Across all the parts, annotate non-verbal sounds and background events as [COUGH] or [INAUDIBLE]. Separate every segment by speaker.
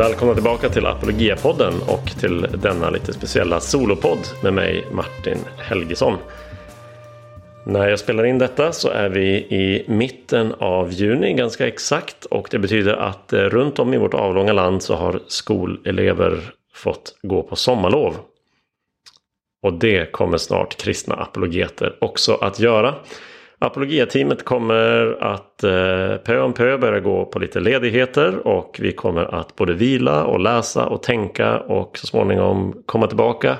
Speaker 1: Välkomna tillbaka till Apologia-podden och till denna lite speciella solopodd med mig Martin Helgesson. När jag spelar in detta så är vi i mitten av juni ganska exakt och det betyder att eh, runt om i vårt avlånga land så har skolelever fått gå på sommarlov. Och det kommer snart kristna apologeter också att göra. Apologia-teamet kommer att eh, pö om pö börja gå på lite ledigheter och vi kommer att både vila och läsa och tänka och så småningom komma tillbaka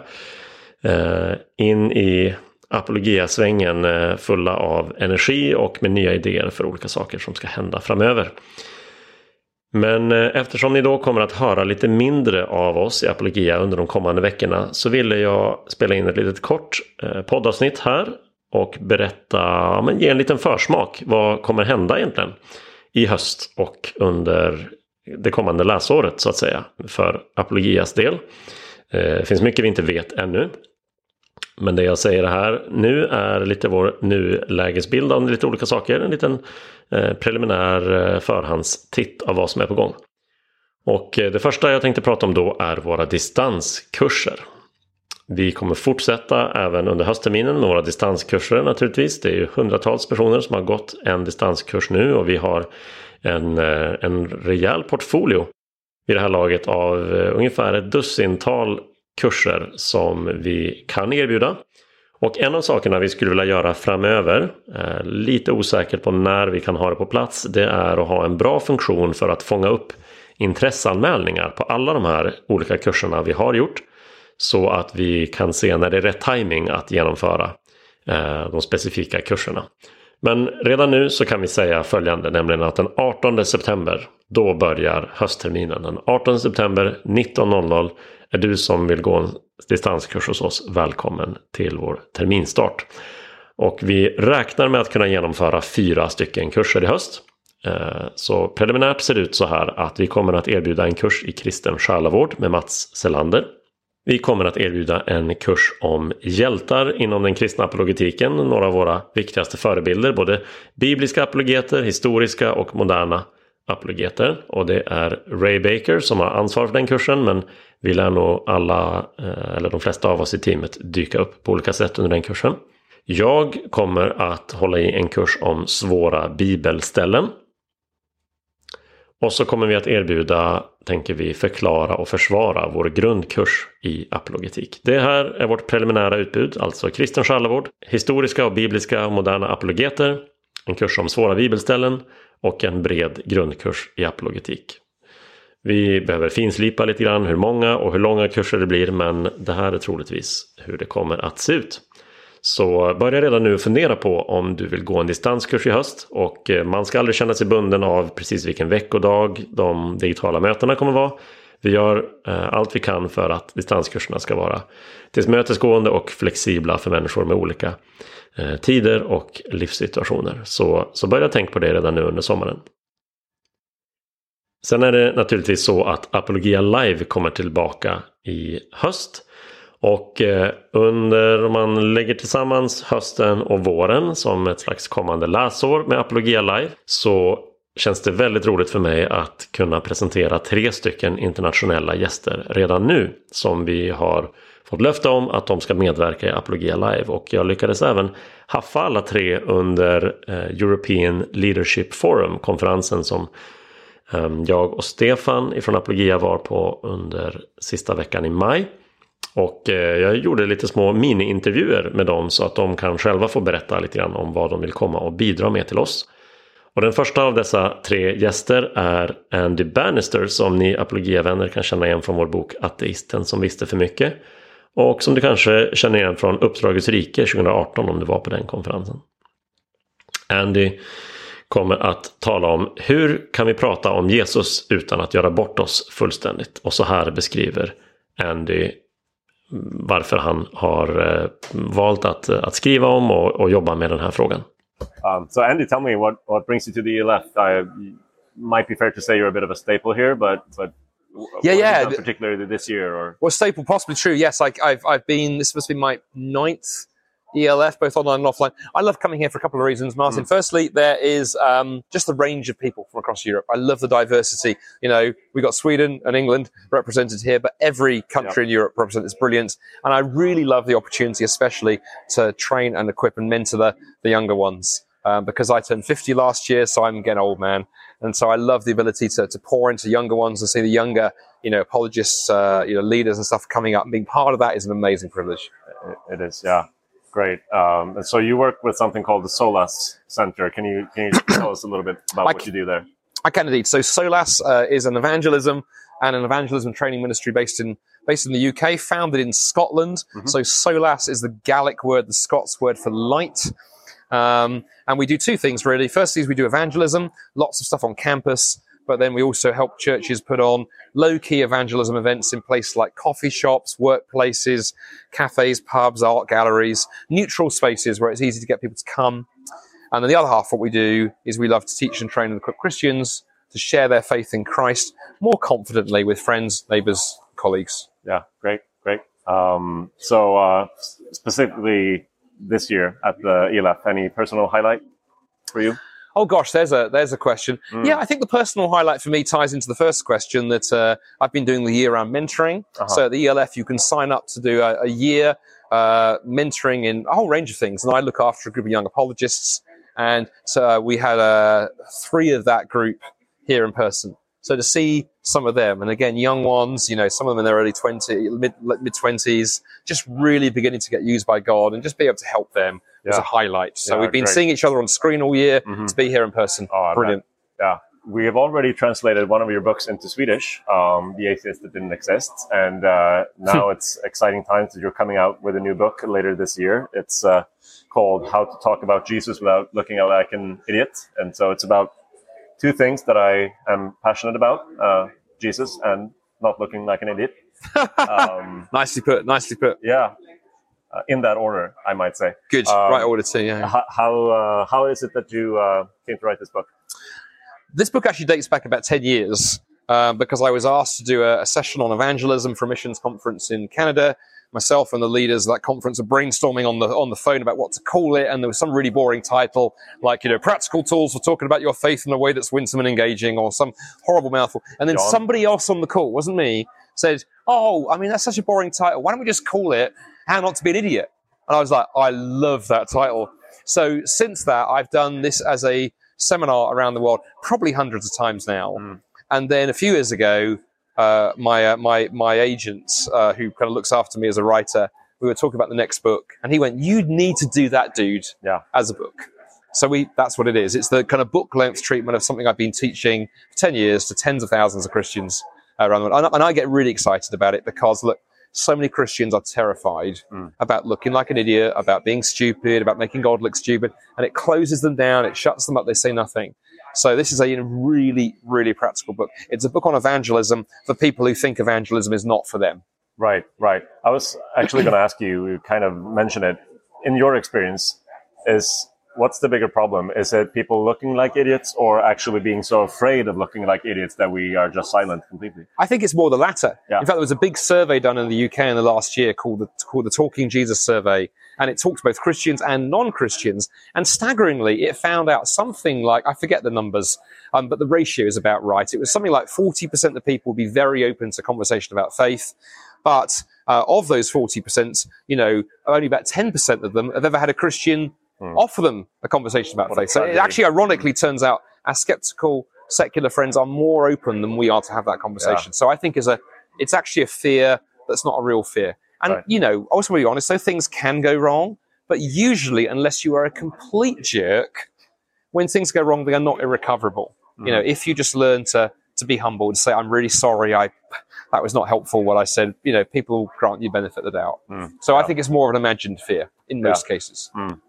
Speaker 1: eh, in i apologiasvängen eh, fulla av energi och med nya idéer för olika saker som ska hända framöver. Men eh, eftersom ni då kommer att höra lite mindre av oss i Apologia under de kommande veckorna så ville jag spela in ett litet kort eh, poddavsnitt här och berätta, ja, men ge en liten försmak. Vad kommer hända egentligen i höst och under det kommande läsåret så att säga för Apologias del. Eh, det finns mycket vi inte vet ännu. Men det jag säger här nu är lite vår nulägesbild av lite olika saker. En liten eh, preliminär eh, förhandstitt av vad som är på gång. Och det första jag tänkte prata om då är våra distanskurser. Vi kommer fortsätta även under höstterminen med våra distanskurser naturligtvis. Det är ju hundratals personer som har gått en distanskurs nu och vi har en, eh, en rejäl portfolio vid det här laget av eh, ungefär ett dussintal kurser som vi kan erbjuda. Och en av sakerna vi skulle vilja göra framöver, eh, lite osäkert på när vi kan ha det på plats, det är att ha en bra funktion för att fånga upp intresseanmälningar på alla de här olika kurserna vi har gjort. Så att vi kan se när det är rätt timing att genomföra eh, de specifika kurserna. Men redan nu så kan vi säga följande, nämligen att den 18 september, då börjar höstterminen. Den 18 september 19.00 är du som vill gå en distanskurs hos oss välkommen till vår terminstart. Och vi räknar med att kunna genomföra fyra stycken kurser i höst. Eh, så preliminärt ser det ut så här att vi kommer att erbjuda en kurs i kristen själavård med Mats Selander. Vi kommer att erbjuda en kurs om hjältar inom den kristna apologetiken. Några av våra viktigaste förebilder, både bibliska apologeter, historiska och moderna apologeter. Och det är Ray Baker som har ansvar för den kursen men vi lär nog alla, eh, eller de flesta av oss i teamet, dyka upp på olika sätt under den kursen. Jag kommer att hålla i en kurs om svåra bibelställen. Och så kommer vi att erbjuda, tänker vi, förklara och försvara vår grundkurs i apologetik. Det här är vårt preliminära utbud, alltså kristen själavård, historiska och bibliska och moderna apologeter, en kurs om svåra bibelställen och en bred grundkurs i apologetik. Vi behöver finslipa lite grann hur många och hur långa kurser det blir men det här är troligtvis hur det kommer att se ut. Så börja redan nu fundera på om du vill gå en distanskurs i höst och eh, man ska aldrig känna sig bunden av precis vilken veckodag de digitala mötena kommer vara. Vi gör eh, allt vi kan för att distanskurserna ska vara tillmötesgående och flexibla för människor med olika eh, tider och livssituationer. Så, så börja tänka på det redan nu under sommaren. Sen är det naturligtvis så att Apologia Live kommer tillbaka i höst. Och eh, under, om man lägger tillsammans hösten och våren som ett slags kommande läsår med Apologia Live så känns det väldigt roligt för mig att kunna presentera tre stycken internationella gäster redan nu som vi har fått löfte om att de ska medverka i Apologia Live och jag lyckades även haffa alla tre under eh, European Leadership Forum konferensen som eh, jag och Stefan ifrån Apologia var på under sista veckan i maj. Och eh, jag gjorde lite små mini-intervjuer med dem så att de kan själva få berätta lite grann om vad de vill komma och bidra med till oss. Och den första av dessa tre gäster är Andy Bannister som ni Apologia-vänner kan känna igen från vår bok Ateisten som visste för mycket. Och som du kanske känner igen från Uppdragets rike 2018 om du var på den konferensen. Andy kommer att tala om hur kan vi prata om Jesus utan att göra bort oss fullständigt. Och så här beskriver Andy varför han har eh, valt att, att skriva om och, och jobba med den här frågan.
Speaker 2: Um, so Andy, tell me what, what brings you to the left? I might be fair to say you're a bit of a staple here, but but
Speaker 3: yeah, yeah,
Speaker 2: particularly this year or
Speaker 3: well, staple possibly true. Yes, like I've I've been this must be my ninth ELF, both online and offline. I love coming here for a couple of reasons, Martin. Mm. Firstly, there is um, just the range of people from across Europe. I love the diversity. You know, we've got Sweden and England represented here, but every country yep. in Europe represented is brilliant. And I really love the opportunity, especially to train and equip and mentor the, the younger ones. Um, because I turned 50 last year, so I'm getting old man. And so I love the ability to, to pour into younger ones and see the younger, you know, apologists, uh, you know, leaders and stuff coming up. And being part of that is an amazing privilege.
Speaker 2: it is, yeah. Great. Um, and so you work with something called the SOLAS Center. Can you can you tell us a little bit about I what you do there?
Speaker 3: I can indeed. So SOLAS uh, is an evangelism and an evangelism training ministry based in based in the UK, founded in Scotland. Mm-hmm. So SOLAS is the Gaelic word, the Scots word for light. Um, and we do two things really. Firstly, is we do evangelism, lots of stuff on campus but then we also help churches put on low key evangelism events in places like coffee shops, workplaces, cafes, pubs, art galleries, neutral spaces where it's easy to get people to come. And then the other half, what we do is we love to teach and train and equip Christians to share their faith in Christ more confidently with friends, neighbors, colleagues.
Speaker 2: Yeah, great, great. Um, so, uh, specifically this year at the ELF, any personal highlight for you?
Speaker 3: Oh gosh, there's a there's a question. Mm. Yeah, I think the personal highlight for me ties into the first question that uh, I've been doing the year-round mentoring. Uh-huh. So at the ELF, you can sign up to do a, a year uh, mentoring in a whole range of things, and I look after a group of young apologists. And so uh, we had uh, three of that group here in person. So to see some of them, and again, young ones, you know, some of them in their early 20s, mid, mid 20s, just really beginning to get used by God and just be able to help them yeah. was a highlight. So yeah, we've been great. seeing each other on screen all year mm-hmm. to be here in person. Oh, Brilliant.
Speaker 2: Yeah. We have already translated one of your books into Swedish, um, The Atheist That Didn't Exist. And uh, [LAUGHS] now it's exciting times that you're coming out with a new book later this year. It's uh, called How to Talk About Jesus Without Looking Like an Idiot. And so it's about two things that I am passionate about uh, Jesus and not looking like an idiot. [LAUGHS]
Speaker 3: Um, nicely put. Nicely put.
Speaker 2: Yeah uh, in that order, I might say.
Speaker 3: Good, um, right order too. Yeah.
Speaker 2: How how, uh, how is it that you uh, came to write this book?
Speaker 3: This book actually dates back about ten years uh, because I was asked to do a, a, session on evangelism for a missions conference in Canada. Myself and the leaders of that conference are brainstorming on the on the phone about what to call it, and there was some really boring title like you know practical tools for talking about your faith in a way that's winsome and engaging, or some horrible mouthful. And then John. somebody else on the call, wasn't me, said, "Oh, I mean that's such a boring title. Why don't we just call it how Not to Be an Idiot. And I was like, I love that title. So since that, I've done this as a seminar around the world, probably hundreds of times now. Mm. And then a few years ago, uh, my, uh, my, my agent, uh, who kind of looks after me as a writer, we were talking about the next book. And he went, You need to do that, dude, yeah. as a book. So we, that's what it is. It's the kind of book length treatment of something I've been teaching for 10 years to tens of thousands of Christians around the world. And, and I get really excited about it because, look, so many Christians are terrified mm. about looking like an idiot, about being stupid, about making God look stupid, and it closes them down, it shuts them up, they say nothing. So this is a really, really practical book. It's a book on evangelism for people who think evangelism is not for them.
Speaker 2: Right, right. I was actually going to ask you, you kind of mentioned it. In your experience, is what's the bigger problem? Is it people looking like idiots or actually being so afraid of looking like idiots that we are just silent completely?
Speaker 3: I think it's more the latter. Yeah. In fact, there was a big survey done in the UK in the last year called the, called the Talking Jesus Survey, and it talked to both Christians and non-Christians. And staggeringly, it found out something like, I forget the numbers, um, but the ratio is about right. It was something like 40% of people would be very open to conversation about faith. But uh, of those 40%, you know, only about 10% of them have ever had a Christian mm. offer them a conversation about what faith. So it actually, ironically, turns out our skeptical secular friends are more open than we are to have that conversation. Yeah. So I think as a, it's actually a fear that's not a real fear. And right. you know, I also want to be honest, so things can go wrong, but usually, unless you are a complete jerk, when things go wrong, they are not irrecoverable. Mm. You know, hmm. if you just learn to to be humble and say, "I'm really sorry, I that was not helpful." What I said, you know, people grant you benefit of the doubt. Mm. So yeah. I think it's more of an imagined fear in most yeah. cases. Mm.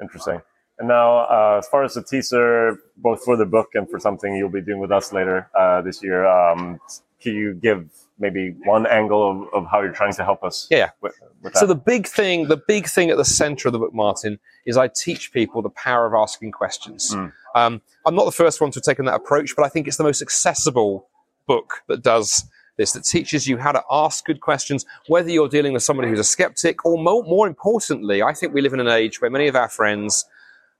Speaker 2: Interesting. And now, uh, as far as the teaser, both for the book and for something you'll be doing with us later uh, this year, um, can you give maybe one angle of, of how you're trying to help us?
Speaker 3: Yeah. With, with so the big thing, the big thing at the center of the book, Martin, is I teach people the power of asking questions. Mm. Um, I'm not the first one to have taken that approach, but I think it's the most accessible book that does this that teaches you how to ask good questions, whether you're dealing with somebody who's a skeptic, or more, more importantly, I think we live in an age where many of our friends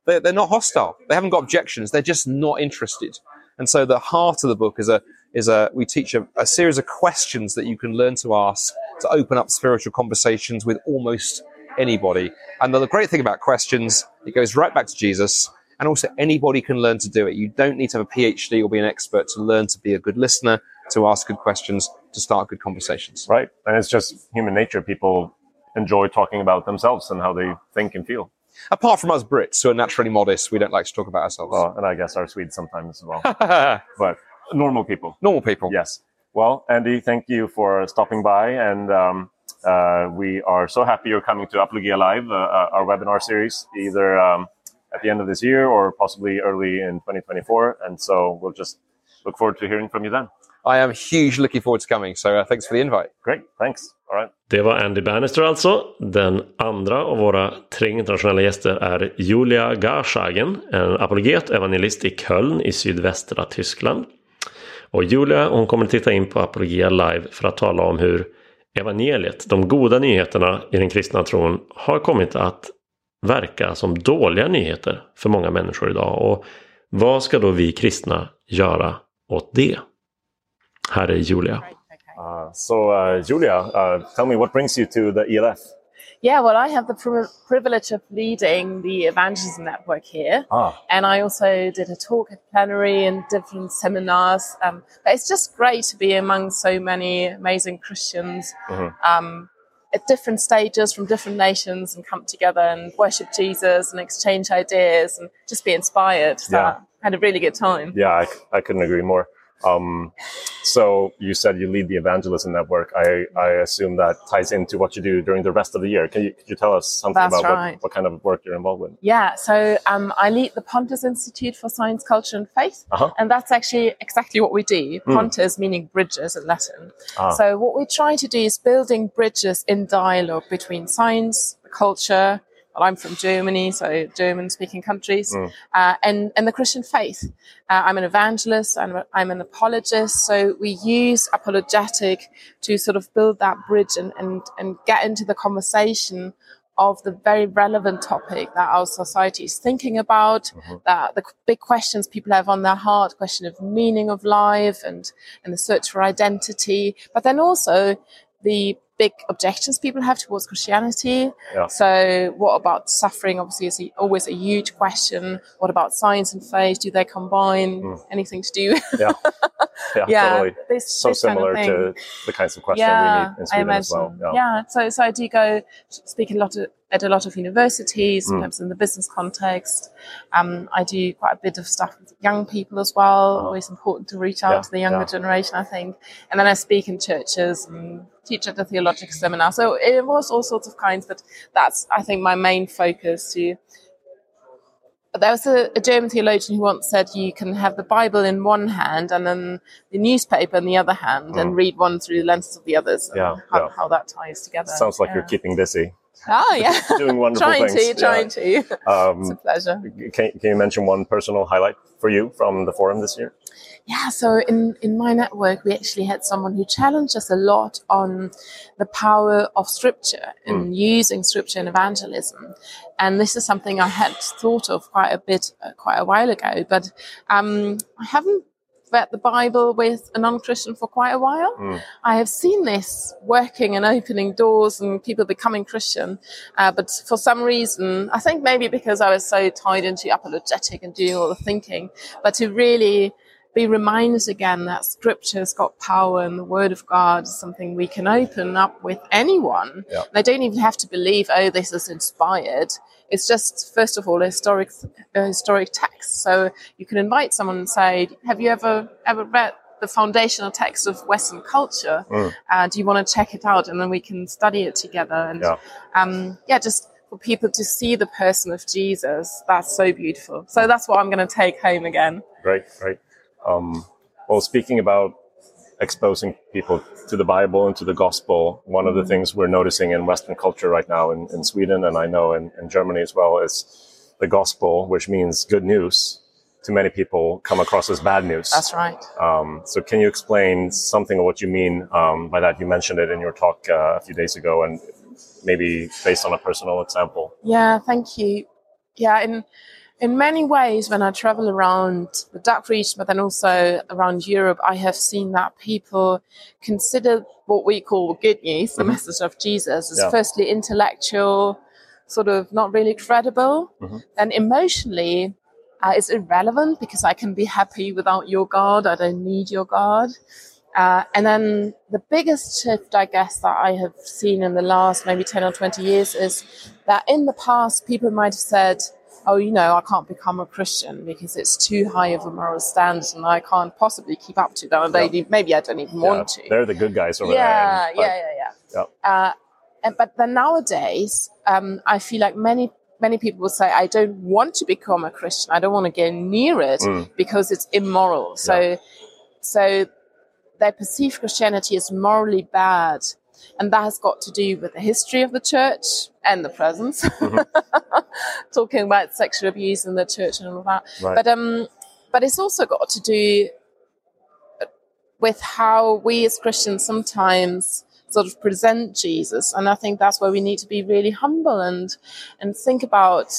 Speaker 3: they're, they're not hostile. They haven't got objections. They're just not interested. And so the heart of the book is a is a we teach a, a series of questions that you can learn to ask to open up spiritual conversations with almost anybody. And the great thing about questions, it goes right back to Jesus. And also anybody can learn to do it. You don't need to have a PhD or be an expert to learn to be a good listener, to ask good questions, to start good conversations.
Speaker 2: Right. And it's just human nature. People enjoy talking about themselves and how they think and feel.
Speaker 3: Apart from us Brits, who are naturally modest, we don't like to talk about ourselves.
Speaker 2: Well, and I guess our Swedes sometimes as well. [LAUGHS] but normal people.
Speaker 3: Normal people.
Speaker 2: Yes. Well, Andy, thank you for stopping by. And um, uh, we are so happy you're coming to Apologia Live, uh, uh, our webinar series, either um, at the end of this year or possibly early in 2024. And so we'll just look forward to hearing from you then.
Speaker 3: I am huge looking forward to coming. So uh, thanks for the invite.
Speaker 2: Great. Thanks. All right.
Speaker 1: Det var Andy Bannister alltså. Den andra av våra tre internationella gäster är Julia Garshagen, en apologet evangelist i Köln i sydvästra Tyskland. Och Julia hon kommer att titta in på Apologia Live för att tala om hur evangeliet, de goda nyheterna i den kristna tron, har kommit att verka som dåliga nyheter för många människor idag. Och vad ska då vi kristna göra åt det? Här är Julia.
Speaker 2: Uh, so, uh, Julia, uh, tell me what brings you to the ELF?
Speaker 4: Yeah, well, I have the pri- privilege of leading the evangelism network here.
Speaker 2: Ah.
Speaker 4: And I also did a talk at plenary and different seminars. Um, but it's just great to be among so many amazing Christians um, at different stages from different nations and come together and worship Jesus and exchange ideas and just be inspired. So
Speaker 2: Yeah.
Speaker 4: I had a really good time.
Speaker 2: Yeah, I, I couldn't agree more. Um, so you said you lead the evangelism network. I, I assume that ties into what you do during the rest of the year. Can you, could you tell us something
Speaker 4: That's
Speaker 2: about
Speaker 4: right.
Speaker 2: what, what kind of work you're involved with?
Speaker 4: Yeah, so um, I lead the Pontes Institute for Science, Culture and Faith,
Speaker 2: Uh-huh.
Speaker 4: and that's actually exactly what we do. Pontes meaning bridges in Latin.
Speaker 2: Ah.
Speaker 4: So what we try to do is building bridges in dialogue between science, culture. Well, I'm from Germany, so German-speaking countries, uh, and and the Christian faith. Uh, I'm an evangelist and I'm an apologist. So we use apologetic to sort of build that bridge and and, and get into the conversation of the very relevant topic that our society is thinking about, that the big questions people have on their heart, question of meaning of life and, and the search for identity, but then also the big objections people have towards Christianity.
Speaker 2: Yeah.
Speaker 4: So what about suffering? Obviously, is always a huge question. What about science and faith? Do they combine anything to do?
Speaker 2: Yeah, [LAUGHS] yeah,
Speaker 4: yeah,
Speaker 2: totally.
Speaker 4: this,
Speaker 2: So
Speaker 4: this kind of
Speaker 2: similar to the kinds of questions we need in
Speaker 4: I
Speaker 2: Sweden
Speaker 4: imagine.
Speaker 2: as well.
Speaker 4: Yeah. so so I do go speak a lot of, at a lot of universities,
Speaker 2: Mm.
Speaker 4: sometimes in the business context. Um, I do quite a bit of stuff with young people as well. Always important to reach out.
Speaker 2: Yeah,
Speaker 4: to the younger
Speaker 2: yeah.
Speaker 4: generation, I think. And then I speak in churches and teach at the theological seminar. So it was all sorts of kinds, but that's I think my main focus to there was a, a German theologian who once said you can have the Bible in one hand and then the newspaper in the other hand and read one through the lenses of the others.
Speaker 2: Mm. Yeah,
Speaker 4: how,
Speaker 2: yeah.
Speaker 4: how that ties together.
Speaker 2: Sounds like you're keeping busy.
Speaker 4: Ah, [LAUGHS] yeah.
Speaker 2: doing wonderful
Speaker 4: trying
Speaker 2: things,
Speaker 4: to, trying to. [LAUGHS] it's
Speaker 2: Um,
Speaker 4: a pleasure.
Speaker 2: can, can you mention one personal highlight for you from the forum this year?
Speaker 4: Yeah, so in, in my network, we actually had someone who challenged us a lot on the power of scripture and using scripture in evangelism. And this is something I had thought of quite a bit, uh, quite a while ago, but um, I haven't read the Bible with a non Christian for quite a while. I have seen this working and opening doors and people becoming Christian. Uh, but for some reason, I think maybe because I was so tied into apologetic and doing all the thinking, but to really be reminded again that scripture's got power and the word of God is something we can open up with anyone.
Speaker 2: Yeah.
Speaker 4: They don't even have to believe, oh, this is inspired. It's just, first of all, a historic, a historic text. So you can invite someone and say, have you ever, ever read the foundational text of Western culture? Uh, do you want to check it out? And then we can study it together. And
Speaker 2: Yeah.
Speaker 4: um, yeah, just for people to see the person of Jesus, that's so beautiful. So that's what I'm going to take home again.
Speaker 2: Great, great. Um, well, speaking about exposing people to the Bible and to the gospel, one of the things we're noticing in Western culture right now in, in Sweden and I know in, in Germany as well is the gospel, which means good news, to many people come across as bad news.
Speaker 4: That's right.
Speaker 2: Um, so, can you explain something of what you mean um, by that? You mentioned it in your talk uh, a few days ago, and maybe based on a personal example.
Speaker 4: Yeah, thank you. Yeah, in in many ways, when I travel around the DACH region, but then also around Europe, I have seen that people consider what we call good news, the
Speaker 2: Mhm.
Speaker 4: message of Jesus, as
Speaker 2: Yeah.
Speaker 4: firstly intellectual, sort of not really credible,
Speaker 2: Mhm.
Speaker 4: and emotionally. Uh, it's irrelevant because I can be happy without your God. I don't need your God. Uh, and then the biggest shift, I guess, that I have seen in the last maybe 10 or 20 years is that in the past, people might have said, oh, you know, I can't become a Christian because it's too high of a moral standard and I can't possibly keep up to that. And
Speaker 2: Yeah.
Speaker 4: they, maybe I don't even want to.
Speaker 2: They're the good guys over
Speaker 4: yeah,
Speaker 2: there. and-
Speaker 4: yeah, yeah, yeah, Uh, and, but then nowadays, um, I feel like many many people will say, I don't want to become a Christian. I don't want to get near it
Speaker 2: Mm.
Speaker 4: because it's immoral. So, so they perceive Christianity as morally bad. And that has got to do with the history of the church and the presence. [LAUGHS] Talking about sexual abuse in the church and all that.
Speaker 2: Right.
Speaker 4: But um, but it's also got to do with how we as Christians sometimes sort of present Jesus, and I think that's where we need to be really humble and and think about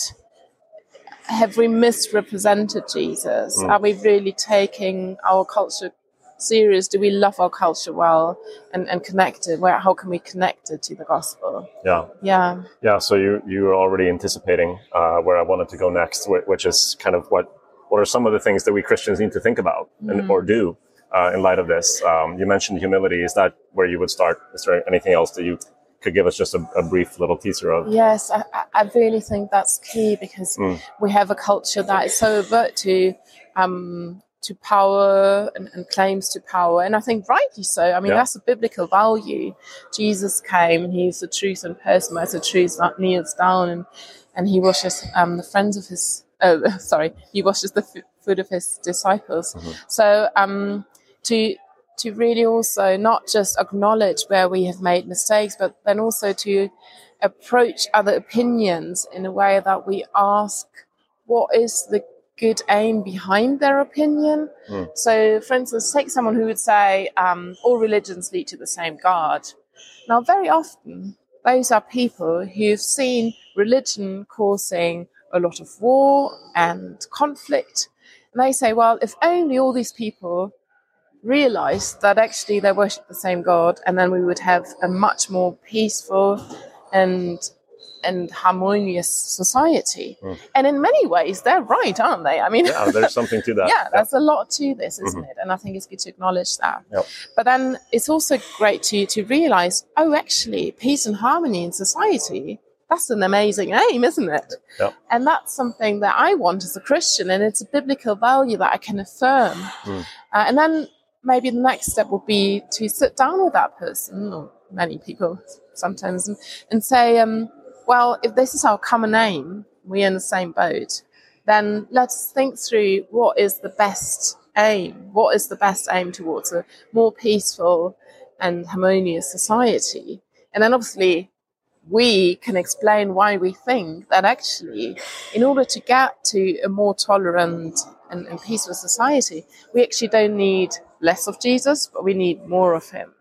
Speaker 4: have we misrepresented Jesus?
Speaker 2: Mm.
Speaker 4: Are we really taking our culture serious? Do we love our culture well and, and connect it? Where how can we connect it to the gospel?
Speaker 2: yeah.
Speaker 4: Yeah.
Speaker 2: Yeah, so you you were already anticipating uh, where I wanted to go next, which is kind of what what are some of the things that we Christians need to think about and,
Speaker 4: Mm.
Speaker 2: or do uh, in light of this? Um, you mentioned humility. Is that where you would start? Is there anything else that you could give us just a, a brief little teaser of?
Speaker 4: Yes, I, I- really think that's key because
Speaker 2: Mm.
Speaker 4: we have a culture that is so avert to um, to power and, and claims to power, and I think rightly so. I mean,
Speaker 2: Yeah.
Speaker 4: that's a biblical value. Jesus came and he's the truth in person, but the truth that kneels down and and he washes um, the friends of his. Oh, [LAUGHS] sorry, he washes the f- foot of his disciples.
Speaker 2: Mhm.
Speaker 4: So um, to to really also not just acknowledge where we have made mistakes, but then also to approach other opinions in a way that we ask what is the good aim behind their opinion.
Speaker 2: Mm.
Speaker 4: So, for instance, take someone who would say um, all religions lead to the same God. Now, very often, those are people who've seen religion causing a lot of war and conflict. And they say, well, if only all these people realized that actually they worship the same God, and then we would have a much more peaceful and and harmonious society.
Speaker 2: Mm.
Speaker 4: And in many ways, they're right, aren't they? I mean,
Speaker 2: Yeah, there's something to [LAUGHS] that.
Speaker 4: yeah, there's a lot to this, isn't it? And I think it's good to acknowledge that.
Speaker 2: Yep.
Speaker 4: But then it's also great to to realize, oh, actually, peace and harmony in society. That's an amazing aim, isn't it?
Speaker 2: Yep.
Speaker 4: And that's something that I want as a Christian, and it's a biblical value that I can affirm.
Speaker 2: Mm.
Speaker 4: Uh, and then maybe the next step will be to sit down with that person, or many people sometimes, and, and say, um, well, if this is our common aim, we're in the same boat, then let's think through what is the best aim. What is the best aim towards a more peaceful and harmonious society? And then obviously, we can explain why we think that actually, in order to get to a more tolerant and, and peaceful society, we actually don't need less of Jesus, but we need more of him.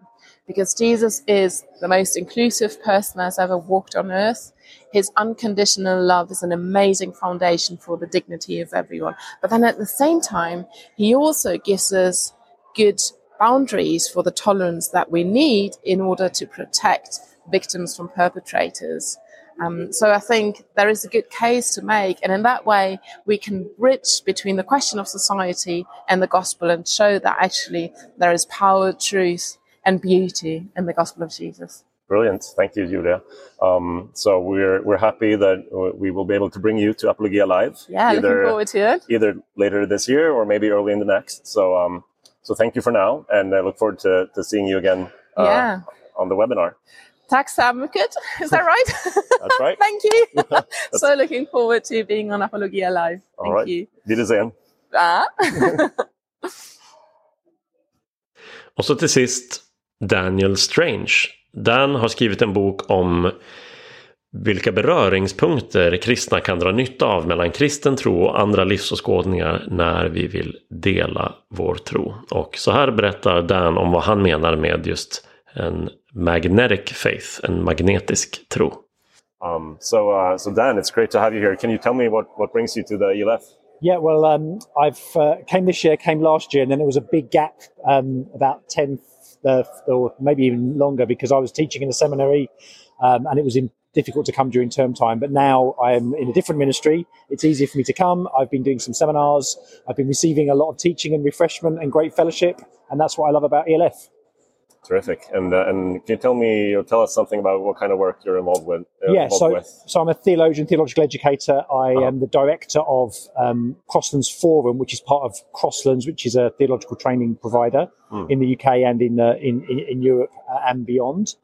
Speaker 4: Because Jesus is the most inclusive person that's ever walked on earth. His unconditional love is an amazing foundation for the dignity of everyone. But then at the same time, he also gives us good boundaries for the tolerance that we need in order to protect victims from perpetrators. Um, so I think there is a good case to make, and in that way, we can bridge between the question of society and the gospel and show that actually there is power, truth, and beauty in the gospel of Jesus.
Speaker 2: Brilliant. Thank you, Julia. Um, so we're we're happy that we will be able to bring you to Apologia Live.
Speaker 4: Yeah, looking forward to it.
Speaker 2: either later this year or maybe early in the next. So um, so thank you for now, and I look forward to, to seeing you again uh,
Speaker 4: yeah.
Speaker 2: on the webinar.
Speaker 4: Tack så mycket. Is that right? [LAUGHS]
Speaker 2: That's right. [LAUGHS]
Speaker 4: Thank you. [LAUGHS] so looking forward to being on Apologia Live. Thank
Speaker 2: All right.
Speaker 4: you.
Speaker 2: Wiedersehen.
Speaker 4: Ah.
Speaker 1: Och så till sist Daniel Strange. Dan har skrivit en bok om vilka beröringspunkter kristna kan dra nytta av mellan kristen tro och andra livsåskådningar när vi vill dela vår tro. Och så här berättar Dan om vad han menar med just en magnetic faith, en magnetisk tro.
Speaker 2: Um, so, uh, so Dan, it's great to have you here. Can you tell me what, what brings you to the ELF?
Speaker 5: Yeah, well, um, I've uh, came this year, came last year, and then it was a big gap, um, about 10, or maybe even longer, because I was teaching in the seminary, um, and it was in, difficult to come during term time. But now I am in a different ministry. It's easier for me to come. I've been doing some seminars. I've been receiving a lot of teaching and refreshment and great fellowship, and that's what I love about ELF.
Speaker 2: Terrific. And uh, and can you tell me or tell us something about what kind of work you're involved with? Uh,
Speaker 5: yeah,
Speaker 2: involved
Speaker 5: so
Speaker 2: with?
Speaker 5: so I'm a theologian, theological educator. I
Speaker 2: Uh-huh.
Speaker 5: am the director of um, Crosslands Forum, which is part of Crosslands, which is a theological training provider
Speaker 2: Hmm.
Speaker 5: in the UK and in uh, in, in in Europe uh, and beyond.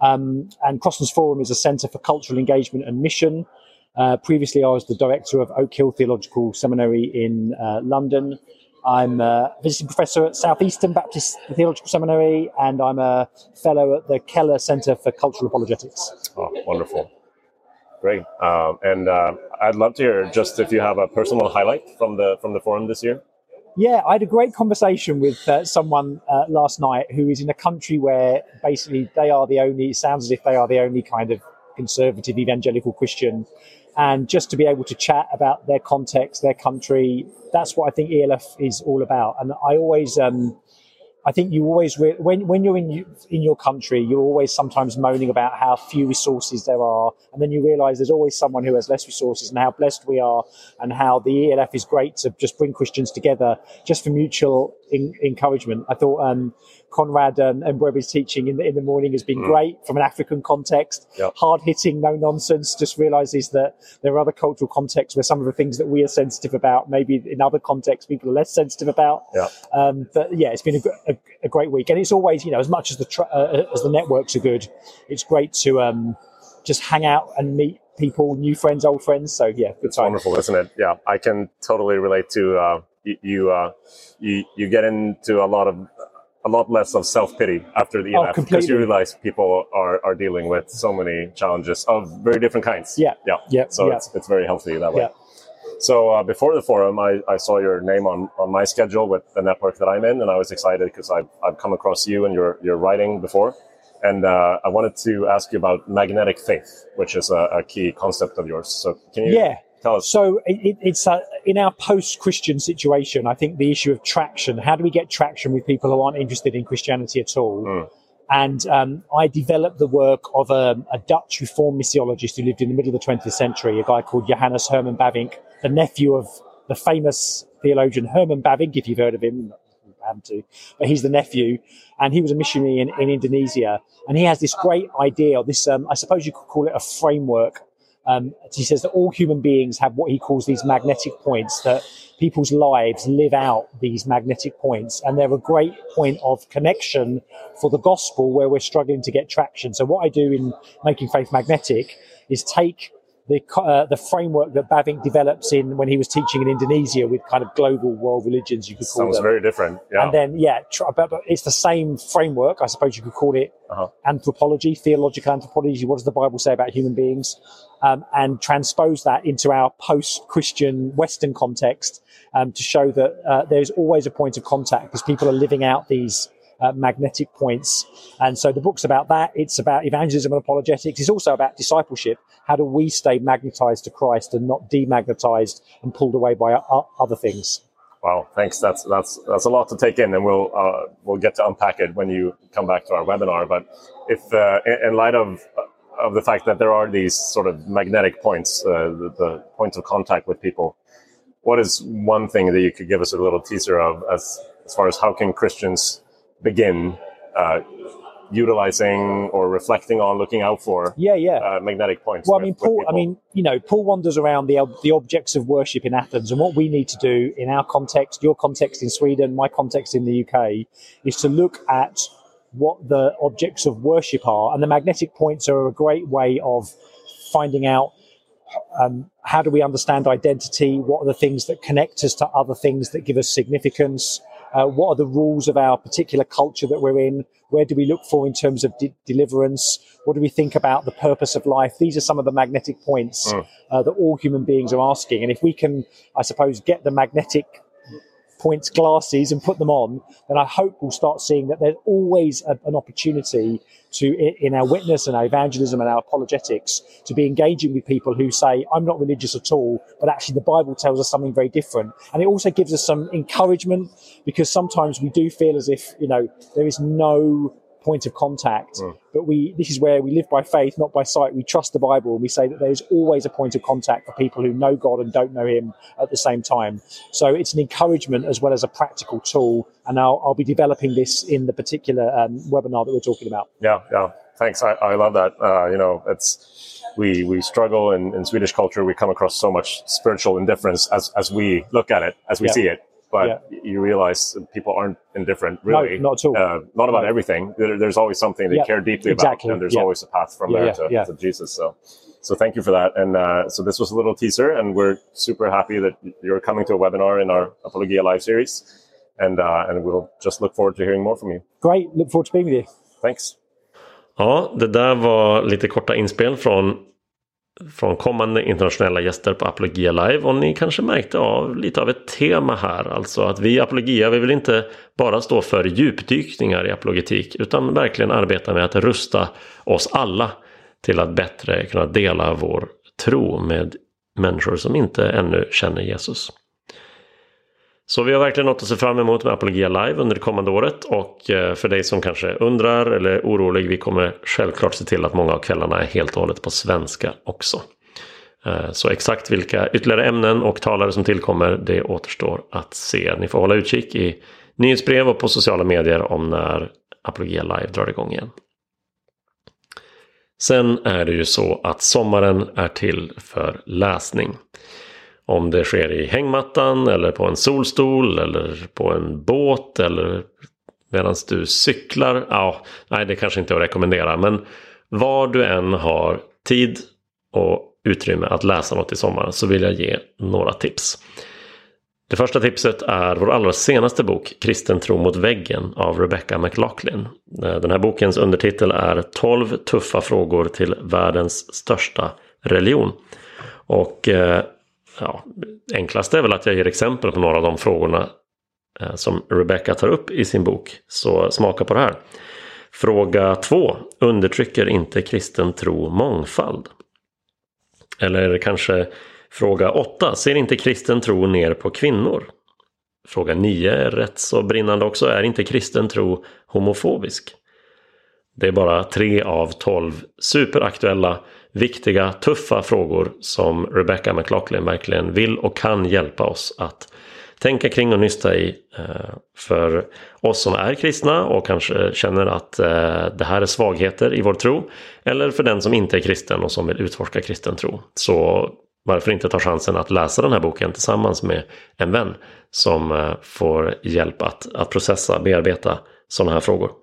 Speaker 5: Um, and Crosslands Forum is a centre for cultural engagement and mission. Uh, previously, I was the director of Oak Hill Theological Seminary in uh, London. I'm a visiting professor at Southeastern Baptist Theological Seminary, and I'm a fellow at the Keller Centre for Cultural Apologetics.
Speaker 2: Oh, wonderful. Great. Um, and uh, I'd love to hear just if you have a personal highlight from the from the forum this year.
Speaker 5: Yeah, I had a great conversation with uh, someone uh, last night who is in a country where basically they are the only, it sounds as if they are the only kind of conservative evangelical Christian. And just to be able to chat about their context, their country, that's what I think ELF is all about. And I always, um, I think you always re- when when you're in in your country, you're always sometimes moaning about how few resources there are, and then you realise there's always someone who has less resources, and how blessed we are, and how the ELF is great to just bring Christians together just for mutual in, encouragement. I thought um, Conrad um, and Mbewe's teaching in the in the morning has been great from an African context,
Speaker 2: Yep.
Speaker 5: hard hitting, no nonsense. Just realises that there are other cultural contexts where some of the things that we are sensitive about, maybe in other contexts, people are less sensitive about.
Speaker 2: Yeah.
Speaker 5: Um, but yeah, it's been a, gr- a, a great week, and it's always, you know, as much as the tr uh, as the networks are good, it's great to um, just hang out and meet people, new friends, old friends. So yeah, good
Speaker 2: It's
Speaker 5: time.
Speaker 2: wonderful, isn't it? Yeah, I can totally relate to uh, y- you. Uh, you you get into a lot of a lot less of self pity after the
Speaker 5: Oh,
Speaker 2: ELF because
Speaker 5: completely.
Speaker 2: you realize people are, are dealing with so many challenges of very different kinds.
Speaker 5: Yeah,
Speaker 2: yeah,
Speaker 5: yeah,
Speaker 2: So
Speaker 5: yeah.
Speaker 2: it's it's very healthy that way.
Speaker 5: Yeah.
Speaker 2: So uh, before the forum, I, I saw your name on, on my schedule with the network that I'm in, and I was excited because I've, I've come across you and your, your writing before. And uh, I wanted to ask you about magnetic faith, which is a, a key concept of yours. So can you
Speaker 5: Yeah.
Speaker 2: tell us?
Speaker 5: So it, it- it's uh, in our post-Christian situation. I think the issue of traction. How do we get traction with people who aren't interested in Christianity at all?
Speaker 2: Mm.
Speaker 5: And um, I developed the work of a, a Dutch Reformed missiologist who lived in the middle of the 20th century, a guy called Johannes Herman Bavinck, the nephew of the famous theologian Herman Bavinck, if you've heard of him. haven't to, but he's the nephew, and he was a missionary in, in Indonesia, and he has this great idea, this, um, I suppose you could call it a framework um, he says that all human beings have what he calls these magnetic points, that people's lives live out these magnetic points, and they're a great point of connection for the gospel where we're struggling to get traction. So, what I do in making faith magnetic is take the uh, the framework that Bavinck develops in when he was teaching in Indonesia with kind of global world religions, you could call it.
Speaker 2: Sounds
Speaker 5: them.
Speaker 2: very different. Yeah.
Speaker 5: And then, yeah, tr- but, but it's the same framework. I suppose you could call it
Speaker 2: Uh-huh.
Speaker 5: anthropology, theological anthropology. What does the Bible say about human beings? Um, and transpose that into our post-Christian Western context um, to show that uh, there's always a point of contact because people are living out these uh, magnetic points. And so the book's about that. It's about evangelism and apologetics. It's also about discipleship. How do we stay magnetized to Christ and not demagnetized and pulled away by other things?
Speaker 2: Wow, thanks. That's that's that's a lot to take in, and we'll uh, we'll get to unpack it when you come back to our webinar. But if uh, in, light of of the fact that there are these sort of magnetic points, uh, the, the points of contact with people, what is one thing that you could give us a little teaser of as as far as how can Christians begin uh, utilizing or reflecting on, looking out for
Speaker 5: Yeah, yeah.
Speaker 2: uh, magnetic points?
Speaker 5: Well, I mean, Paul. I mean, you know, Paul wanders around the the objects of worship in Athens, and what we need to do in our context, your context in Sweden, my context in the UK, is to look at what the objects of worship are, and the magnetic points are a great way of finding out. Um, how do we understand identity? What are the things that connect us to other things that give us significance? Uh, what are the rules of our particular culture that we're in? Where do we look for in terms of de- deliverance? What do we think about the purpose of life? These are some of the magnetic points
Speaker 2: Mm.
Speaker 5: uh, that all human beings are asking. And if we can, I suppose, get the magnetic points glasses and put them on, then I hope we'll start seeing that there's always a, an opportunity to, in our witness and our evangelism and our apologetics, to be engaging with people who say, I'm not religious at all, but actually the Bible tells us something very different. And it also gives us some encouragement because sometimes we do feel as if, you know, there is no point of contact. But we this is where we live by faith, not by sight. We trust the Bible and we say that there's always a point of contact for people who know God and don't know him at the same time. So it's an encouragement as well as a practical tool. And I'll, I'll be developing this in the particular um, webinar that we're talking about.
Speaker 2: Yeah, yeah. Thanks. I, I love that. Uh, you know, it's we we struggle in, in Swedish culture. We come across so much spiritual indifference as as we look at it, as we
Speaker 5: Yeah.
Speaker 2: see it. But
Speaker 5: Yeah.
Speaker 2: you realize people aren't indifferent, really.
Speaker 5: No, not at all.
Speaker 2: Uh, not about
Speaker 5: No.
Speaker 2: everything. There, there's always something they
Speaker 5: Yeah,
Speaker 2: care deeply
Speaker 5: exactly.
Speaker 2: about, and there's
Speaker 5: Yeah.
Speaker 2: always a path from
Speaker 5: Yeah,
Speaker 2: there
Speaker 5: yeah,
Speaker 2: to,
Speaker 5: yeah.
Speaker 2: to Jesus. So, so thank you for that. And uh, so this was a little teaser, and we're super happy that you're coming to a webinar in our Apologia Live series, and uh, and we'll just look forward to hearing more from you.
Speaker 5: Great. Look forward to being with you.
Speaker 2: Thanks.
Speaker 1: Ja, det där var lite korta inspel från, från kommande internationella gäster på Apologia Live. Och ni kanske märkte av lite av ett tema här. Alltså att vi i Apologia, vi vill inte bara stå för djupdykningar i apologetik. Utan verkligen arbeta med att rusta oss alla till att bättre kunna dela vår tro med människor som inte ännu känner Jesus. Så vi har verkligen något att se fram emot med Apologia Live under det kommande året. Och eh, för dig som kanske undrar eller är orolig, vi kommer självklart se till att många av kvällarna är helt och hållet på svenska också. Eh, så exakt vilka ytterligare ämnen och talare som tillkommer, det återstår att se. Ni får hålla utkik i nyhetsbrev och på sociala medier om när Apologia Live drar igång igen. Sen är det ju så att sommaren är till för läsning. Om det sker i hängmattan eller på en solstol eller på en båt eller medan du cyklar. Ja, nej, det kanske inte är att rekommendera. Men var du än har tid och utrymme att läsa något i sommar så vill jag ge några tips. Det första tipset är vår allra senaste bok Kristen tro mot väggen av Rebecca McLaughlin. Den här bokens undertitel är 12 tuffa frågor till världens största religion. Och eh, ja, enklast är väl att jag ger exempel på några av de frågorna eh, som Rebecca tar upp i sin bok. Så smaka på det här. Fråga 2. Undertrycker inte kristen tro mångfald? Eller kanske fråga 8. Ser inte kristen tro ner på kvinnor? Fråga 9 är rätt så brinnande också. Är inte kristen tro homofobisk? Det är bara tre av tolv superaktuella, viktiga, tuffa frågor som Rebecca McLaughlin verkligen vill och kan hjälpa oss att tänka kring och nysta i. Eh, för oss som är kristna och kanske känner att eh, det här är svagheter i vår tro. Eller för den som inte är kristen och som vill utforska kristen tro. Så varför inte ta chansen att läsa den här boken tillsammans med en vän som eh, får hjälp att, att processa, bearbeta sådana här frågor.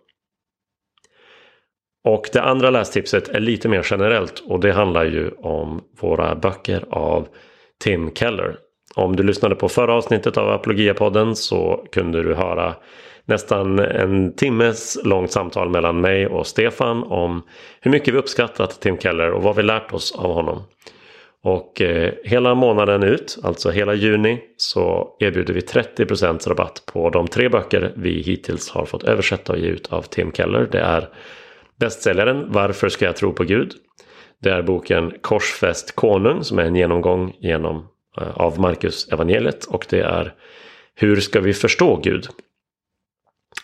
Speaker 1: Och det andra lästipset är lite mer generellt och det handlar ju om våra böcker av Tim Keller. Om du lyssnade på förra avsnittet av Apologia-podden så kunde du höra nästan en timmes långt samtal mellan mig och Stefan om hur mycket vi uppskattat Tim Keller och vad vi lärt oss av honom. Och eh, hela månaden ut, alltså hela juni, så erbjuder vi 30% rabatt på de tre böcker vi hittills har fått översätta och ge ut av Tim Keller. Det är bästsäljaren Varför ska jag tro på Gud? Det är boken Korsfäst konung som är en genomgång genom, eh, av Marcus evangeliet och det är Hur ska vi förstå Gud?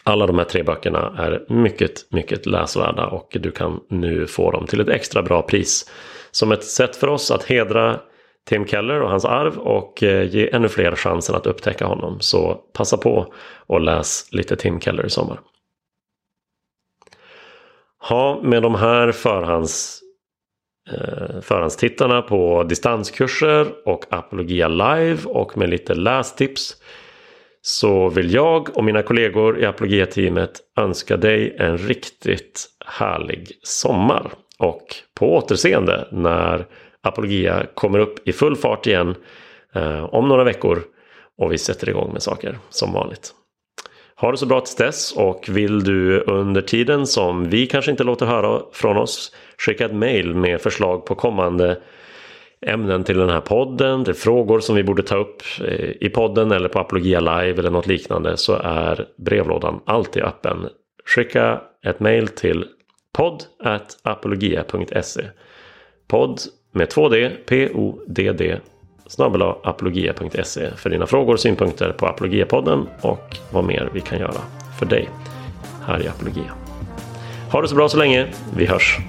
Speaker 1: Alla de här tre böckerna är mycket, mycket läsvärda och du kan nu få dem till ett extra bra pris. Som ett sätt för oss att hedra Tim Keller och hans arv och eh, ge ännu fler chansen att upptäcka honom. Så passa på och läs lite Tim Keller i sommar. Ha, med de här förhands, eh, förhandstittarna på distanskurser och Apologia Live och med lite lästips så vill jag och mina kollegor i Apologia-teamet önska dig en riktigt härlig sommar. Och på återseende när Apologia kommer upp i full fart igen eh, om några veckor och vi sätter igång med saker som vanligt. Ha det så bra tills dess och vill du under tiden som vi kanske inte låter höra från oss skicka ett mail med förslag på kommande ämnen till den här podden, till frågor som vi borde ta upp eh, i podden eller på Apologia Live eller något liknande så är brevlådan alltid öppen. Skicka ett mail till podd apologia.se Podd med 2D, P-O-D-D apologia.se för dina frågor och synpunkter på Apologiapodden och vad mer vi kan göra för dig här i Apologia. Ha det så bra så länge. Vi hörs!